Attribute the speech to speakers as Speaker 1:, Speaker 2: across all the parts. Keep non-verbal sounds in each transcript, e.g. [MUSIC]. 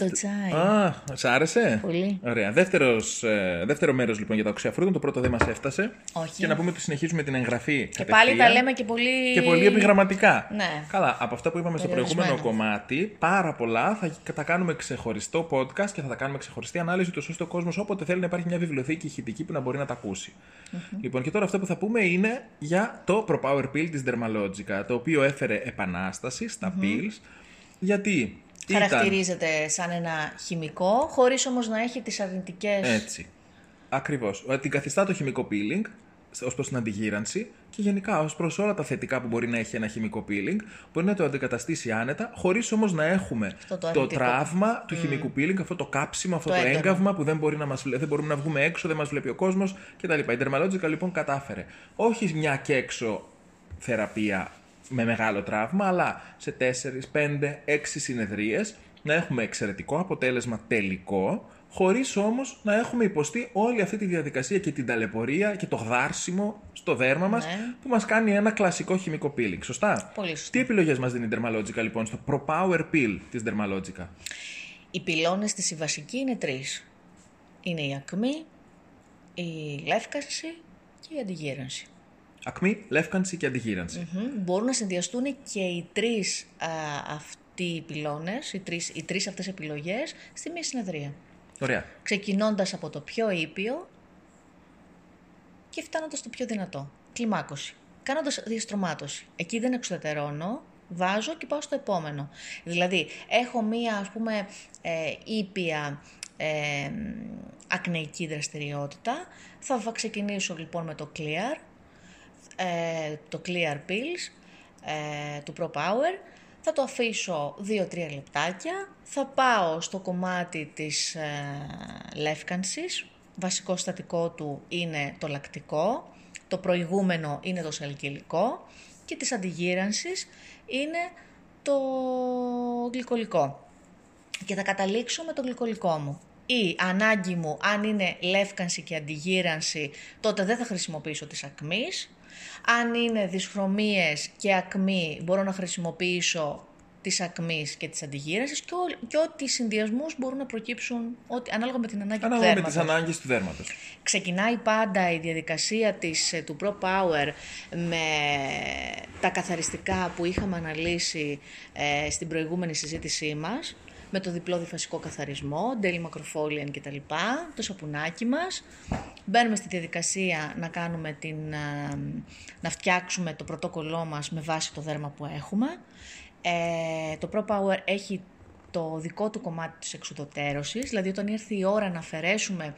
Speaker 1: Μα τι τέλειο το
Speaker 2: Δεύτε-
Speaker 1: τσάι.
Speaker 2: Α, σ' άρεσε;
Speaker 1: Πολύ.
Speaker 2: Ωραία. Δεύτερος, ε, δεύτερο μέρος λοιπόν για τα οξυαφρούτα. Το πρώτο δεν μας έφτασε.
Speaker 1: Όχι.
Speaker 2: Και να πούμε ότι συνεχίζουμε την εγγραφή.
Speaker 1: Και πάλι τα λέμε και πολύ...
Speaker 2: Και πολύ επιγραμματικά.
Speaker 1: Ναι.
Speaker 2: Καλά, από αυτά που είπαμε στο
Speaker 1: Περιορισμένο.
Speaker 2: προηγούμενο κομμάτι, πάρα πολλά θα τα κάνουμε ξεχωριστό podcast και θα τα κάνουμε ξεχωριστή ανάλυση, του ώστε ο κόσμος όποτε θέλει να υπάρχει μια βιβλιοθήκη ηχητική που να μπορεί να τα ακούσει. Λοιπόν, και τώρα αυτό που θα πούμε είναι για το ProPower Pill της Dermalogica, το οποίο έφερε επανάσταση στα pills, γιατί; Ήταν
Speaker 1: Χαρακτηρίζεται σαν ένα χημικό, χωρίς όμως να έχει τις αρνητικές...
Speaker 2: έτσι. Ακριβώς. Ε, Την καθιστά το χημικό peeling ως προς την αντιγύρανση και γενικά ως προς όλα τα θετικά που μπορεί να έχει ένα χημικό peeling μπορεί να το αντικαταστήσει άνετα χωρίς όμως να έχουμε
Speaker 1: Αυτό το
Speaker 2: το,
Speaker 1: αρνητικό.
Speaker 2: τραύμα του χημικού peeling, αυτό το κάψιμο, αυτό
Speaker 1: Το
Speaker 2: το,
Speaker 1: έντονο.
Speaker 2: έγκαυμα που δεν, μπορεί να μας, βλέ- δεν μπορούμε να βγούμε έξω, δεν μας βλέπει ο κόσμος κτλ. Η Dermalogica λοιπόν κατάφερε όχι μια και έξω θεραπεία με μεγάλο τραύμα, αλλά σε 4, 5, 6 συνεδρίες να έχουμε εξαιρετικό αποτέλεσμα τελικό, χωρίς όμως να έχουμε υποστεί όλη αυτή τη διαδικασία και την ταλαιπωρία και το γδάρσιμο στο δέρμα μας
Speaker 1: Ναι.
Speaker 2: που μας κάνει ένα κλασικό χημικό peeling. Σωστά;
Speaker 1: Πολύ σωστά.
Speaker 2: Τι επιλογές μας δίνει η Dermalogica λοιπόν στο Pro Power Peel της Dermalogica;
Speaker 1: Οι πυλώνες της οι βασικοί είναι τρεις. Είναι η ακμή, η λεύκαση και η αντιγύρανση.
Speaker 2: Ακμή, λεύκανση και αντιγύρανση.
Speaker 1: Μμμ. Μπορούν να συνδυαστούν και οι τρεις α, αυτοί οι πυλώνες, οι τρεις, οι τρεις αυτές επιλογές, στη μία συνεδρία.
Speaker 2: Ωραία.
Speaker 1: Ξεκινώντας από το πιο ήπιο και φτάνοντας στο πιο δυνατό. Κλιμάκωση. Κάνοντας διαστρωμάτωση. Εκεί δεν εξουδετερώνω, βάζω και πάω στο επόμενο. Δηλαδή, έχω μία, ας πούμε, ε, ήπια ε, ακνεϊκή δραστηριότητα. Θα βα- ξεκινήσω λοιπόν με το Clear, ε, το Clear Pills ε, του Pro Power. Θα το αφήσω 2-3 λεπτάκια. Θα πάω στο κομμάτι της ε, λεύκανσης. Βασικό στατικό του είναι το λακτικό. Το προηγούμενο είναι το σαλκυλικό. Και της αντιγύρανσης είναι το γλυκολικό και θα καταλήξω με το γλυκολικό μου. Η ανάγκη μου, αν είναι λεύκανση και αντιγύρανση, τότε δεν θα χρησιμοποιήσω τις ακμής. Αν είναι δυσχρωμίες και ακμή, μπορώ να χρησιμοποιήσω τις ακμής και τις αντιγύρανσης και, ό, και ό,τι συνδυασμούς μπορούν να προκύψουν ό,τι, ανάλογα με την ανάγκη του
Speaker 2: Ανάλογα με
Speaker 1: δέρματος.
Speaker 2: τις ανάγκες του δέρματος.
Speaker 1: Ξεκινάει πάντα η διαδικασία της, ε, του Pro Power με τα καθαριστικά που είχαμε αναλύσει ε, στην προηγούμενη συζήτησή μας, με το διπλό διφασικό καθαρισμό, Daily Macrofolian κτλ, το σαπουνάκι μας. Μπαίνουμε στη διαδικασία να, κάνουμε την, ε, να φτιάξουμε το πρωτόκολλό μας με βάση το δέρμα που έχουμε. Ε, το Pro Power έχει το δικό του κομμάτι της εξουδοτέρωσης, δηλαδή όταν ήρθε η ώρα να αφαιρέσουμε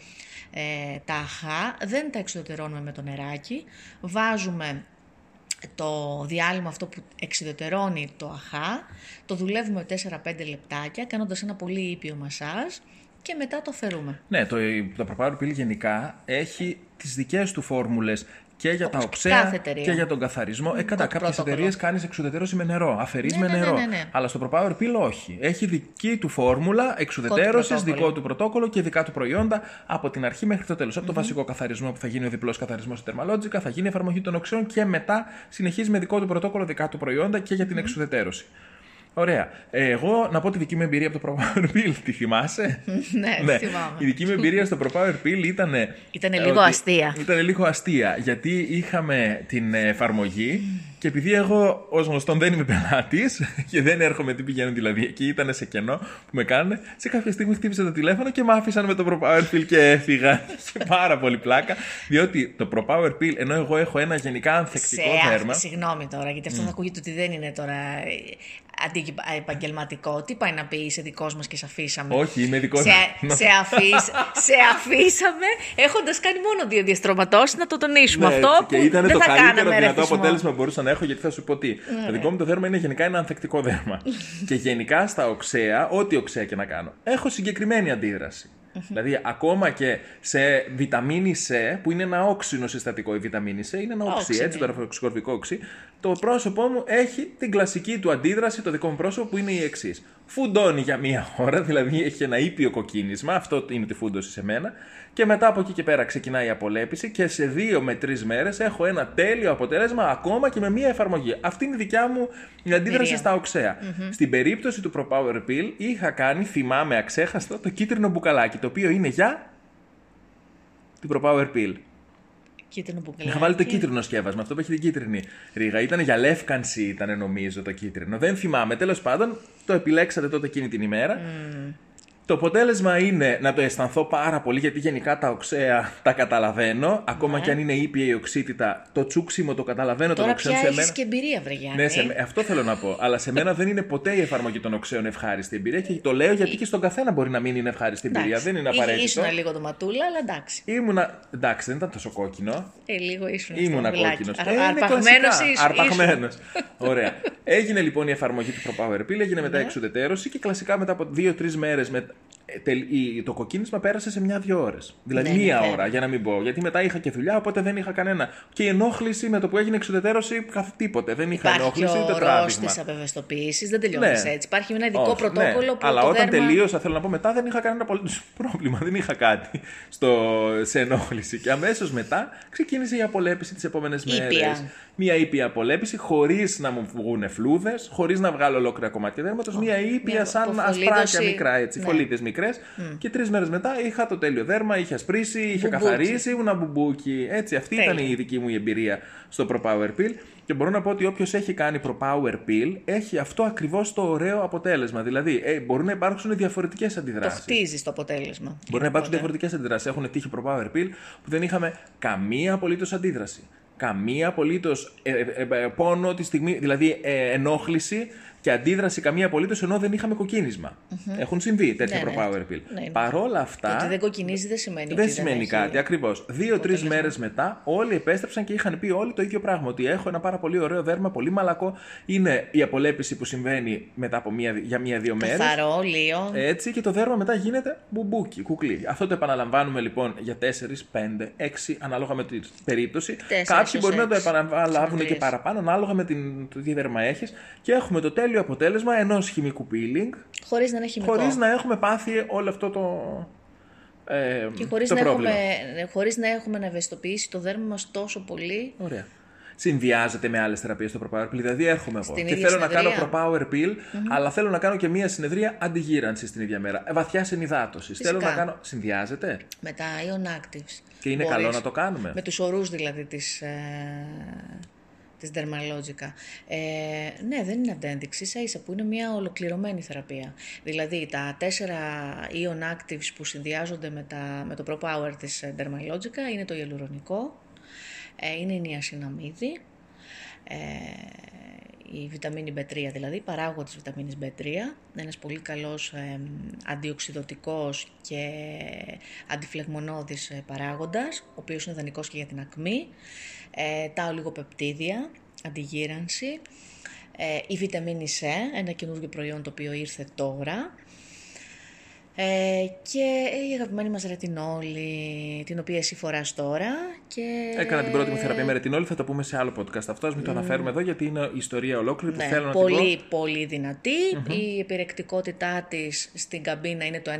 Speaker 1: ε, τα αχά, δεν τα εξουδετερώνουμε με το νεράκι, βάζουμε το διάλειμμα αυτό που εξουδετερώνει το αχά, το δουλεύουμε 4-5 λεπτάκια, κάνοντας ένα πολύ ήπιο μασάζ και μετά το αφαιρούμε.
Speaker 2: Ναι, το, το Pro Pill γενικά έχει τις δικές του φόρμουλες και για
Speaker 1: Όπως
Speaker 2: τα
Speaker 1: και κάθε
Speaker 2: οξέα
Speaker 1: εταιρεία.
Speaker 2: και για τον καθαρισμό. Ε, κατά
Speaker 1: το
Speaker 2: κάποιες
Speaker 1: πρωτόκολλο.
Speaker 2: εταιρείες κάνεις εξουδετερώση με νερό, αφαιρείς
Speaker 1: Ναι,
Speaker 2: με
Speaker 1: ναι, ναι,
Speaker 2: νερό.
Speaker 1: ναι, ναι.
Speaker 2: Αλλά στο Pro Pill όχι. Έχει δική του φόρμουλα εξουδετερώσης,
Speaker 1: πρωτόκολλο.
Speaker 2: δικό του πρωτόκολλο και δικά του προϊόντα από την αρχή μέχρι το τέλος. Από το βασικό καθαρισμό που θα γίνει ο διπλός καθαρισμός στη Dermalogica, θα γίνει η εφαρμογή των οξέων και μετά συνεχίζει με δικό του πρωτόκολλο, δικά του προϊόντα και για την εξουδετερώση. Ωραία. Ε, εγώ να πω τη δική μου εμπειρία από το Pro Power Pill. Τη θυμάσαι; [LAUGHS]
Speaker 1: ναι, θυμάμαι.
Speaker 2: Η δική μου εμπειρία στο Pro Power Pill ήταν.
Speaker 1: Ήτανε λίγο αστεία.
Speaker 2: Ήταν λίγο αστεία. Γιατί είχαμε την εφαρμογή και επειδή εγώ ως γνωστόν δεν είμαι πελάτης και δεν έρχομαι, τι πηγαίνω δηλαδή εκεί, ήταν σε κενό που με κάνανε. Σε κάποια στιγμή χτύπησε το τηλέφωνο και μ' άφησαν με το Pro Power Pill και έφυγα. Είχε [LAUGHS] πάρα πολύ πλάκα. Διότι το Pro Power Pill, ενώ εγώ έχω ένα γενικά ανθεκτικό
Speaker 1: σε,
Speaker 2: δέρμα.
Speaker 1: Συγγνώμη τώρα, γιατί αυτό θα ακούγεται ότι δεν είναι τώρα ε, αντιεπαγγελματικό. Τι πάει να πει, είσαι δικός μας και σε αφήσαμε.
Speaker 2: Όχι, είμαι δικός
Speaker 1: σε,
Speaker 2: μας.
Speaker 1: σε, αφήσ, σε αφήσαμε έχοντας κάνει μόνο δύο διαστρωματώσεις, να το τονίσουμε
Speaker 2: Ναι,
Speaker 1: αυτό.
Speaker 2: και
Speaker 1: που
Speaker 2: ήταν
Speaker 1: δεν
Speaker 2: το
Speaker 1: θα
Speaker 2: καλύτερο
Speaker 1: κάναμε
Speaker 2: δυνατό
Speaker 1: ρεθισμό.
Speaker 2: αποτέλεσμα που μπορούσα να έχω, γιατί θα σου πω τι. Το δικό μου το δέρμα είναι γενικά ένα ανθεκτικό [LAUGHS] δέρμα. και γενικά στα οξέα, ό,τι οξέα και να κάνω, έχω συγκεκριμένη αντίδραση. Δηλαδή, ακόμα και σε βιταμίνη C, που είναι ένα όξινο συστατικό, η βιταμίνη C είναι ένα οξύ,
Speaker 1: Όξινη.
Speaker 2: έτσι, το αρφοξικορβικό οξύ, το πρόσωπό μου έχει την κλασική του αντίδραση, το δικό μου πρόσωπο, που είναι η εξής. φουντώνει για μία ώρα, [LAUGHS] δηλαδή έχει ένα ήπιο κοκκίνισμα, αυτό είναι τη φούντωση σε μένα, και μετά από εκεί και πέρα ξεκινάει η απολέπιση και σε δύο με τρεις μέρες έχω ένα τέλειο αποτέλεσμα ακόμα και με μία εφαρμογή. Αυτή είναι η δικιά μου αντίδραση στα οξεα Στην περίπτωση του ProPower Pill είχα κάνει, θυμάμαι αξέχαστο, το κίτρινο μπουκαλάκι, το οποίο είναι για την ProPower Pill.
Speaker 1: Κίτρινο μπουκαλάκι.
Speaker 2: Είχα βάλει το κίτρινο σκεύασμα, αυτό που έχει την κίτρινη ρίγα. Ήταν για λεύκανση, ήταν νομίζω το κίτρινο. Δεν θυμάμαι. Τέλος πάντων, το επιλέξατε τότε εκείνη την ημέρα. Το αποτέλεσμα είναι να το αισθανθώ πάρα πολύ γιατί γενικά τα οξέα τα καταλαβαίνω. Ακόμα
Speaker 1: Ναι.
Speaker 2: και αν είναι ήπια η οξύτητα, το τσούξιμο το καταλαβαίνω
Speaker 1: Τώρα
Speaker 2: των οξέων
Speaker 1: πια
Speaker 2: σε
Speaker 1: έχεις
Speaker 2: μένα.
Speaker 1: και εμπειρία, βρε Γιάννη.
Speaker 2: Ναι, σε, αυτό θέλω να πω. Αλλά σε μένα δεν είναι ποτέ η εφαρμογή των οξέων ευχάριστη εμπειρία και το λέω γιατί και στον καθένα μπορεί να μην είναι ευχάριστη εμπειρία.
Speaker 1: Εντάξει.
Speaker 2: Δεν είναι
Speaker 1: Ή-
Speaker 2: απαραίτητο.
Speaker 1: Ήσουνα λίγο το ματούλα, αλλά εντάξει.
Speaker 2: Ήμουνα. Εντάξει, δεν ήταν τόσο κόκκινο.
Speaker 1: Ε, λίγο ήσουν.
Speaker 2: Ήμουνα
Speaker 1: στο
Speaker 2: κόκκινος.
Speaker 1: κόκκινο. Αρπαγμένος ήσουν.
Speaker 2: Αρπαγμένος. [LAUGHS] Ωραία. Έγινε λοιπόν η εφαρμογή του ProPower Pill, έγινε μετά
Speaker 1: Ναι.
Speaker 2: εξουδετερώση και κλασικά μετά από δύο-τρεις μέρες με... ε, τελ- η- το κοκκίνισμα πέρασε σε μια-δύο ώρες. Δηλαδή
Speaker 1: Ναι, ναι,
Speaker 2: μία
Speaker 1: βέβαια.
Speaker 2: ώρα για να μην πω. Γιατί μετά είχα και δουλειά, οπότε δεν είχα κανένα. Και η ενόχληση με το που έγινε εξουδετερώση, καθ' τίποτε. Δεν είχα
Speaker 1: Υπάρχει και
Speaker 2: ενόχληση
Speaker 1: ο
Speaker 2: ούτε
Speaker 1: ορός
Speaker 2: τράβηγμα.
Speaker 1: της απευαισθητοποίησης, δεν τελειώνεις
Speaker 2: Ναι.
Speaker 1: έτσι. Υπάρχει ένα ειδικό
Speaker 2: Όχι,
Speaker 1: πρωτόκολλο
Speaker 2: ναι.
Speaker 1: που
Speaker 2: Αλλά
Speaker 1: το
Speaker 2: όταν
Speaker 1: δέρμα...
Speaker 2: τελείωσα, θέλω να πω μετά, δεν είχα κανένα απολύτως [LAUGHS] πρόβλημα. Δεν είχα κάτι στο, σε ενόχληση. Και αμέσως μετά ξεκίνησε η απολέπιση τις επόμενες
Speaker 1: Ήπια.
Speaker 2: μέρες. Μία ήπια απολέπιση, χωρίς να μου βγουν φλούδες, χωρίς να βγάλω ολόκληρα κομμάτια δέρματος. Μία ήπια
Speaker 1: Μια
Speaker 2: σαν
Speaker 1: αποφολίδωση.
Speaker 2: ασπράκια μικρά έτσι,
Speaker 1: Ναι.
Speaker 2: φωλίδες μικρές. Και τρεις μέρες μετά είχα το τέλειο δέρμα, είχε ασπρίσει, είχε
Speaker 1: Μπουμπούκι.
Speaker 2: καθαρίσει, ήμουνα μπουμπούκι. Έτσι, αυτή ήταν
Speaker 1: Τέλεια.
Speaker 2: η δική μου η εμπειρία στο ProPower Peel. Και μπορώ να πω ότι όποιος έχει κάνει ProPower Peel έχει αυτό ακριβώς το ωραίο αποτέλεσμα. Δηλαδή, ε, μπορούν να υπάρξουν διαφορετικές
Speaker 1: Το
Speaker 2: αντιδράσεις.
Speaker 1: χτίζεις το αποτέλεσμα.
Speaker 2: Μπορεί να υπάρξουν διαφορετικές αντιδράσεις. Έχουν τύχει ProPower Peel που δεν είχαμε καμία απολύτως αντίδραση. Καμία απολύτως ε, ε, ε, πόνο τη στιγμή, δηλαδή ε, ενόχληση και αντίδραση καμία απολύτως ενώ δεν είχαμε κοκκίνισμα. Έχουν συμβεί τέτοια
Speaker 1: Ναι, ναι.
Speaker 2: ProPower Peel.
Speaker 1: Ναι, ναι.
Speaker 2: Παρόλα
Speaker 1: Το
Speaker 2: αυτά.
Speaker 1: ότι δεν κοκκινίζει δεν σημαίνει
Speaker 2: Δεν
Speaker 1: ότι
Speaker 2: σημαίνει
Speaker 1: έχει
Speaker 2: κάτι, ακριβώς. Δύο-τρεις
Speaker 1: αποτέλεσμα.
Speaker 2: μέρες μετά, όλοι επέστρεψαν και είχαν πει όλοι το ίδιο πράγμα. Ότι έχω ένα πάρα πολύ ωραίο δέρμα, πολύ μαλακό. Είναι η απολέπιση που συμβαίνει μετά από μία, για μία-δύο μέρες.
Speaker 1: Καθαρό, λείο.
Speaker 2: Έτσι και το δέρμα μετά γίνεται μπουμπούκι, κουκλί. Αυτό το επαναλαμβάνουμε λοιπόν για 4, 5, 6 ανάλογα με την περίπτωση.
Speaker 1: Τέσσερις
Speaker 2: Κάποιοι
Speaker 1: έως
Speaker 2: μπορεί να το
Speaker 1: έξι
Speaker 2: επαναλάβουν και
Speaker 1: συνεδρίες.
Speaker 2: παραπάνω ανάλογα με την, το τι δέρμα έχεις. Και έχουμε το τέλειο αποτέλεσμα ενός χημικού peeling
Speaker 1: Χωρίς να είναι χημικό.
Speaker 2: χωρίς να έχουμε πάθει όλο αυτό το. Ε,
Speaker 1: Και χωρίς
Speaker 2: το
Speaker 1: να,
Speaker 2: πρόβλημα.
Speaker 1: έχουμε, χωρίς να έχουμε να ευαισθητοποιήσει το δέρμα μας τόσο πολύ.
Speaker 2: Ωραία. Συνδυάζεται με άλλες θεραπείες το ProPower Pill. Δηλαδή, έρχομαι εγώ
Speaker 1: Στην
Speaker 2: και
Speaker 1: ίδια
Speaker 2: θέλω να κάνω
Speaker 1: συνεδρία.
Speaker 2: ProPower Pill, αλλά θέλω να κάνω και μία συνεδρία αντιγύρανση την ίδια μέρα. Βαθιά ενυδάτωση. Θέλω να κάνω. Συνδυάζεται;
Speaker 1: Με τα Ion Actives.
Speaker 2: Και είναι
Speaker 1: Μπορείς.
Speaker 2: καλό να το κάνουμε;
Speaker 1: Με τους ορούς δηλαδή της, ε, της Dermalogica. Ε, ναι, δεν είναι αντένδειξη, ίσα ίσα που είναι μια ολοκληρωμένη θεραπεία. Δηλαδή τα τέσσερα Ion Actives που συνδυάζονται με, τα, με το Pro Power της ε, Dermalogica είναι το ιαλουρονικό, ε, είναι η νιασιναμίδη, ε, η βιταμίνη B3 δηλαδή, παράγω της βιταμίνης B3, ένας πολύ καλός ε, αντιοξυδοτικός και αντιφλεγμονώδης ε, παράγοντας, ο οποίος είναι δανεικός και για την ακμή, ε, τα ολιγοπεπτίδια, αντιγύρανση, ε, η βιταμίνη C, ένα καινούργιο προϊόν το οποίο ήρθε τώρα, ε, και η αγαπημένη μας ρετινόλη, την οποία εσύ φοράς τώρα. Και...
Speaker 2: Έκανα την πρώτη μου θεραπεία με ρετινόλη, θα το πούμε σε άλλο podcast αυτό. Ας μην το αναφέρουμε εδώ γιατί είναι η ιστορία ολόκληρη που
Speaker 1: Ναι,
Speaker 2: θέλω να
Speaker 1: πολύ,
Speaker 2: την πω.
Speaker 1: πολύ δυνατή. Η επιρρεκτικότητά της στην καμπίνα είναι το 1%,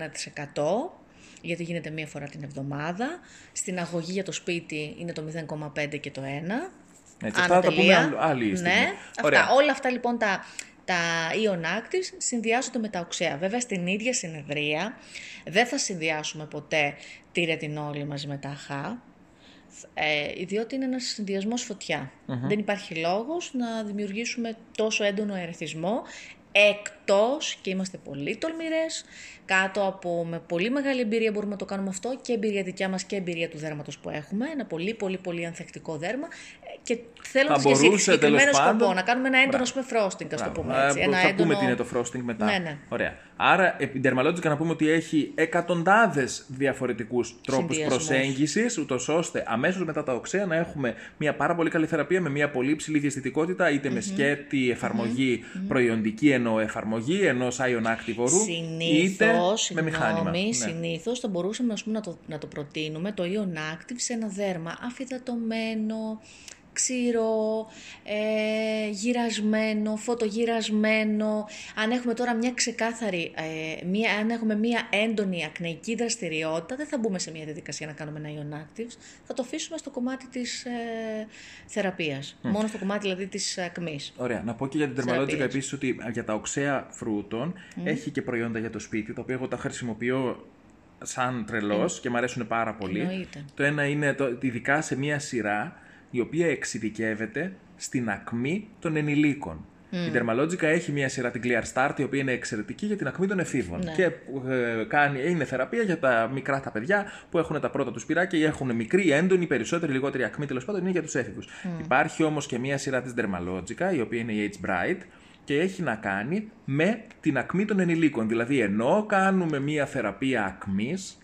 Speaker 1: γιατί γίνεται μία φορά την εβδομάδα. Στην αγωγή για το σπίτι είναι το 0,5 και το 1.
Speaker 2: Έτσι,
Speaker 1: Άνω
Speaker 2: αυτά θα τα πούμε
Speaker 1: τελεία.
Speaker 2: άλλο- άλλη στιγμή.
Speaker 1: Ναι,
Speaker 2: Ωραία.
Speaker 1: αυτά, όλα αυτά λοιπόν τα, τα Ion Actives συνδυάζονται με τα οξέα. Βέβαια στην ίδια συνεδρία δεν θα συνδυάσουμε ποτέ τη ρετινόλη μαζί με τα αχά, ε, διότι είναι ένας συνδυασμός φωτιά. Δεν υπάρχει λόγος να δημιουργήσουμε τόσο έντονο ερεθισμό, εκτός, και είμαστε πολύ τολμηρές, κάτω από με πολύ μεγάλη εμπειρία μπορούμε να το κάνουμε αυτό και εμπειρία δικιά μας και εμπειρία του δέρματος που έχουμε, ένα πολύ πολύ πολύ ανθεκτικό δέρμα ε, και θέλοντας και
Speaker 2: μπορούσε,
Speaker 1: συγκεκριμένο
Speaker 2: τέλος
Speaker 1: σκοπό,
Speaker 2: πάντων-
Speaker 1: να κάνουμε ένα έντονο
Speaker 2: Μπράβο.
Speaker 1: ας πούμε frosting, ας το
Speaker 2: Μπράβο.
Speaker 1: πούμε έτσι.
Speaker 2: Ε,
Speaker 1: Ένα
Speaker 2: θα
Speaker 1: έντονο...
Speaker 2: πούμε τι είναι το frosting μετά.
Speaker 1: Ναι, ναι.
Speaker 2: Ωραία. Άρα, η Dermalogica να πούμε ότι έχει εκατοντάδες διαφορετικούς τρόπους
Speaker 1: Συνδυασμούς.
Speaker 2: προσέγγισης, ούτως ώστε αμέσως μετά τα οξέα να έχουμε μια πάρα πολύ καλή θεραπεία με μια πολύ υψηλή διαστητικότητα, είτε με σκέτη εφαρμογή, προϊοντική εννοώ εφαρμογή ενός Ion Active ορού, είτε
Speaker 1: Συνήθως,
Speaker 2: με μηχάνημα.
Speaker 1: συγγνώμη,
Speaker 2: Ναι.
Speaker 1: συνήθως θα μπορούσαμε ας πούμε, να, το, να το προτείνουμε το Ion Active σε ένα δέρμα αφιδατωμένο, ξηρό, ε, γυρασμένο, φωτογυρασμένο. Αν έχουμε τώρα μια ξεκάθαρη, ε, μια, αν έχουμε μια έντονη ακνεϊκή δραστηριότητα, δεν θα μπούμε σε μια διαδικασία να κάνουμε ένα ion actives. Θα το αφήσουμε στο κομμάτι της ε, θεραπείας. Μόνο στο κομμάτι δηλαδή της ακμής.
Speaker 2: Ωραία. Να πω και για την Dermalogica
Speaker 1: Θεραπείες.
Speaker 2: επίσης ότι για τα οξέα φρούτων έχει και προϊόντα για το σπίτι, τα οποία εγώ τα χρησιμοποιώ σαν τρελός και μου αρέσουν πάρα πολύ.
Speaker 1: Εννοείται.
Speaker 2: Το ένα είναι το, ειδικά σε μια σειρά η οποία εξειδικεύεται στην ακμή των ενηλίκων. Η Dermalogica έχει μια σειρά, την Clear Start, η οποία είναι εξαιρετική για την ακμή των εφήβων.
Speaker 1: Ναι.
Speaker 2: Και ε, κάνει, είναι θεραπεία για τα μικρά τα παιδιά που έχουν τα πρώτα τους πυράκια ή έχουν μικρή, έντονη, περισσότερη, λιγότερη ακμή, τέλος πάντων είναι για τους έφηβους. Υπάρχει όμως και μια σειρά της Dermalogica, η οποία είναι η H Bright, και έχει να κάνει με την ακμή των ενηλίκων. Δηλαδή, ενώ κάνουμε μια θεραπεία ακμής,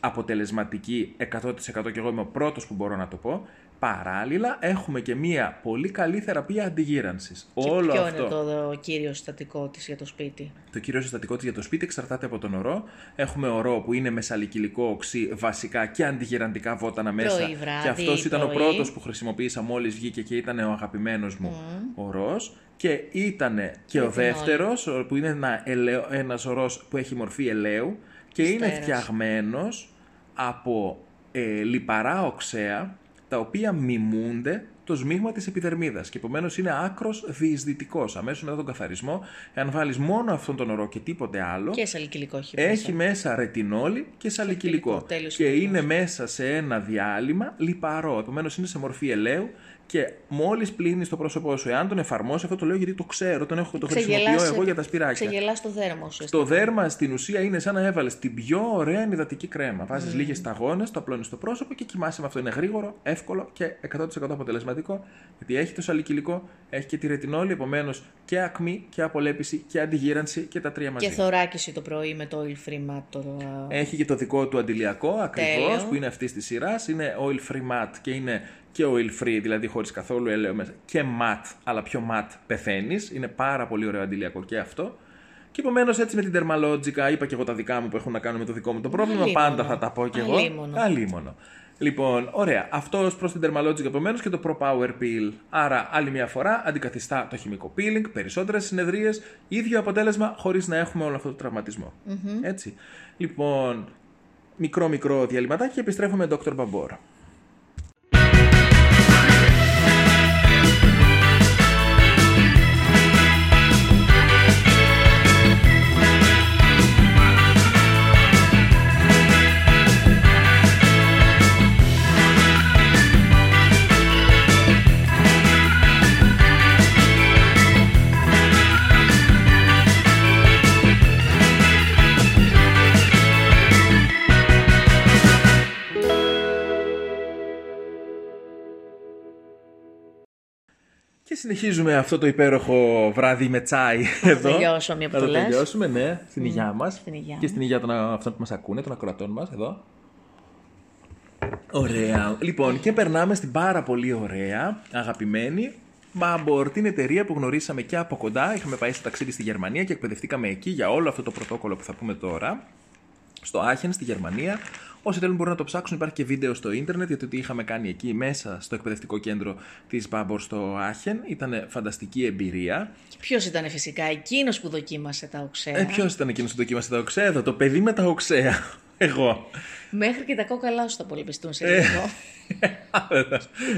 Speaker 2: αποτελεσματική 100% και εγώ είμαι ο πρώτος που μπορώ να το πω, παράλληλα έχουμε και μια πολύ καλή θεραπεία αντιγύρανσης.
Speaker 1: Και
Speaker 2: Όλο
Speaker 1: ποιο
Speaker 2: αυτό.
Speaker 1: είναι το κύριος συστατικό της για το σπίτι;
Speaker 2: Το κύριο συστατικό της για το σπίτι εξαρτάται από τον ορό. Έχουμε ορό που είναι με σαλικυλικό οξύ βασικά και αντιγυραντικά βότανα μέσα.
Speaker 1: Πρωί, βράδυ,
Speaker 2: και αυτός ήταν ο
Speaker 1: πρωί.
Speaker 2: πρώτος που χρησιμοποίησα μόλις βγήκε και ήταν ο αγαπημένος μου ορός. Και ήταν και ο
Speaker 1: Ρετινόλ.
Speaker 2: δεύτερος ο- που είναι ένα ελαιο, ένας ορός που έχει μορφή ελαίου και είναι
Speaker 1: Στέρας.
Speaker 2: φτιαγμένος από ε, λιπαρά οξέα τα οποία μιμούνται το σμίγμα της επιδερμίδας και επομένως είναι άκρος διεισδυτικός. Αμέσως μετά τον καθαρισμό, εάν βάλεις μόνο αυτόν τον ορό και τίποτε άλλο,
Speaker 1: Και σαλικυλικό έχει
Speaker 2: έχει
Speaker 1: μέσα.
Speaker 2: μέσα ρετινόλι και σαλικυλικό.
Speaker 1: Σαλικυλικό, τέλειος
Speaker 2: Και
Speaker 1: συνδυασμός.
Speaker 2: είναι μέσα σε ένα διάλειμμα λιπαρό. Επομένως είναι σε μορφή ελαίου και μόλις πλύνεις το πρόσωπό σου, εάν τον εφαρμόσεις, αυτό το λέω γιατί το ξέρω, τον έχω, το χρησιμοποιώ
Speaker 1: Ξεγελάς-
Speaker 2: εγώ για τα σπυράκια.
Speaker 1: Ξεγελάς το δέρμα σου.
Speaker 2: Το δέρμα στην ουσία είναι σαν να έβαλες την πιο ωραία ενυδατική κρέμα. Βάζεις λίγες σταγόνες, το απλώνεις στο πρόσωπο και κοιμάσαι με αυτό. Είναι γρήγορο, εύκολο και 100% αποτελεσματικό. Γιατί έχει το σαλικυλικό, έχει και τη ρετινόλη, επομένως και ακμή και απολέπιση και αντιγύρανση και τα τρία μαζί.
Speaker 1: Και θωράκιση το πρωί με το oil free mat. Το...
Speaker 2: Έχει και το δικό του αντιλιακό ακριβώς
Speaker 1: Τέλειο.
Speaker 2: που είναι αυτή της σειράς. Είναι oil free matte και είναι και oil free, δηλαδή χωρίς καθόλου έλαιο μέσα. Και matte, αλλά πιο matte πεθαίνεις. Είναι πάρα πολύ ωραίο αντιλιακό και αυτό. Και επομένως έτσι με την Dermalogica, είπα και εγώ τα δικά μου που έχουν να κάνουν με το δικό μου το πρόβλημα.
Speaker 1: Αλίμονο.
Speaker 2: Πάντα θα τα πω και εγώ.
Speaker 1: Αλίμονο.
Speaker 2: Αλίμονο. Λοιπόν, ωραία. Αυτό ως προς την Dermalogica επομένως και το Pro Power Peel. Άρα, άλλη μια φορά αντικαθιστά το χημικό peeling, περισσότερες συνεδρίες, ίδιο αποτέλεσμα χωρίς να έχουμε όλο αυτό το τραυματισμο Έτσι. Λοιπόν, μικρό μικρό διαλυματάκι και επιστρέφουμε με Dr. Babor. Συνεχίζουμε αυτό το υπέροχο βράδυ με τσάι εδώ.
Speaker 1: τελειώσω μία που
Speaker 2: Να
Speaker 1: το
Speaker 2: το
Speaker 1: λες.
Speaker 2: τελειώσουμε, ναι, στην υγειά μας.
Speaker 1: στην υγειά
Speaker 2: Και στην υγεία των αυτών που μας ακούνε, των ακροατών μας, εδώ. Ωραία. Λοιπόν, και περνάμε στην πάρα πολύ ωραία, αγαπημένη Babor, την εταιρεία που γνωρίσαμε και από κοντά. Είχαμε πάει στο ταξίδι στη Γερμανία και εκπαιδευτήκαμε εκεί για όλο αυτό το πρωτόκολλο που θα πούμε τώρα. Στο Άχεν, στη Γερμανία. Όσοι θέλουν μπορούν να το ψάξουν, υπάρχει και βίντεο στο ίντερνετ γιατί τι είχαμε κάνει εκεί μέσα στο εκπαιδευτικό κέντρο της Babor στο Άχεν. Ήταν φανταστική εμπειρία.
Speaker 1: Και ποιος ήταν φυσικά εκείνος που δοκίμασε τα οξέα;
Speaker 2: Ε, Ποιος ήταν εκείνος που δοκίμασε τα οξέα, εδώ, το παιδί με τα οξέα. [LAUGHS] Εγώ.
Speaker 1: Μέχρι και τα κόκαλά σου θα πολεμιστούν σε
Speaker 2: Ε.
Speaker 1: λίγο.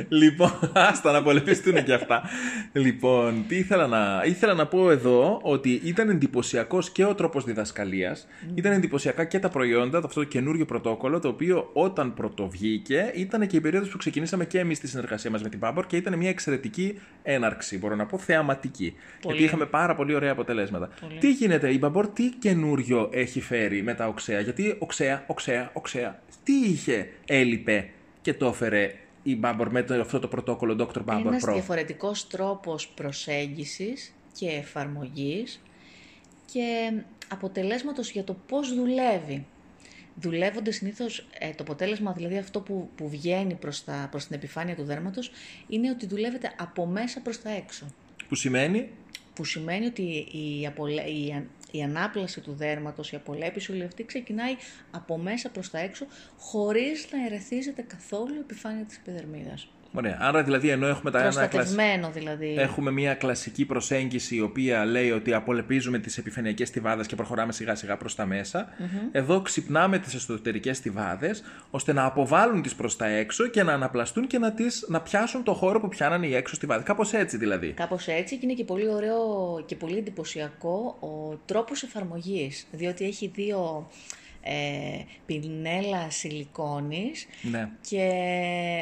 Speaker 2: λοιπόν, άστα να πολεμιστούν και αυτά. Λοιπόν, τι ήθελα να, ήθελα να πω εδώ ότι ήταν εντυπωσιακός και ο τρόπος διδασκαλίας, ήταν εντυπωσιακά και τα προϊόντα, αυτό το καινούριο πρωτόκολλο, το οποίο όταν πρωτοβγήκε ήταν και η περίοδος που ξεκινήσαμε και εμείς τη συνεργασία μας με την Πάμπορ και ήταν μια εξαιρετική έναρξη, μπορώ να πω, θεαματική.
Speaker 1: Πολύ.
Speaker 2: Γιατί είχαμε πάρα πολύ ωραία αποτελέσματα.
Speaker 1: Πολύ.
Speaker 2: Τι γίνεται, η Μπαμπόρ τι καινούριο έχει φέρει με τα οξέα, γιατί οξέα, οξέα, οξέα. Τι είχε, έλειπε και το έφερε η Μπάμπορ με το, αυτό το πρωτόκολλο Dr. Bambor
Speaker 1: Ένας
Speaker 2: Pro.
Speaker 1: διαφορετικός τρόπος προσέγγισης και εφαρμογής και αποτελέσματος για το πώς δουλεύει. Δουλεύονται συνήθως, ε, το αποτέλεσμα, δηλαδή αυτό που, που βγαίνει προς, τα, προς την επιφάνεια του δέρματος, είναι ότι δουλεύεται από μέσα προς τα έξω.
Speaker 2: Που σημαίνει;
Speaker 1: Που σημαίνει ότι η, απολε... η, αν- η ανάπλαση του δέρματος, η απολέπιση όλη αυτή ξεκινάει από μέσα προς τα έξω, χωρίς να ερεθίζεται καθόλου η επιφάνεια της επιδερμίδας.
Speaker 2: Ωραία. Άρα δηλαδή ενώ έχουμε τα ένα κλασ-
Speaker 1: Προστατευμένο δηλαδή.
Speaker 2: Έχουμε μια κλασική προσέγγιση η οποία λέει ότι απολεπίζουμε τις επιφανειακές στιβάδες και προχωράμε σιγά σιγά προς τα μεσα Εδώ ξυπνάμε τις εσωτερικές στιβάδες ώστε να αποβάλουν τις προς τα έξω και να αναπλαστούν και να, τις, να πιάσουν το χώρο που πιάνανε οι έξω στιβάδες. Κάπως έτσι δηλαδή.
Speaker 1: Κάπως έτσι και είναι και πολύ ωραίο και πολύ εντυπωσιακό ο τρόπος εφαρμογής, διότι έχει δύο ε, πινέλα σιλικόνης
Speaker 2: Ναι.
Speaker 1: και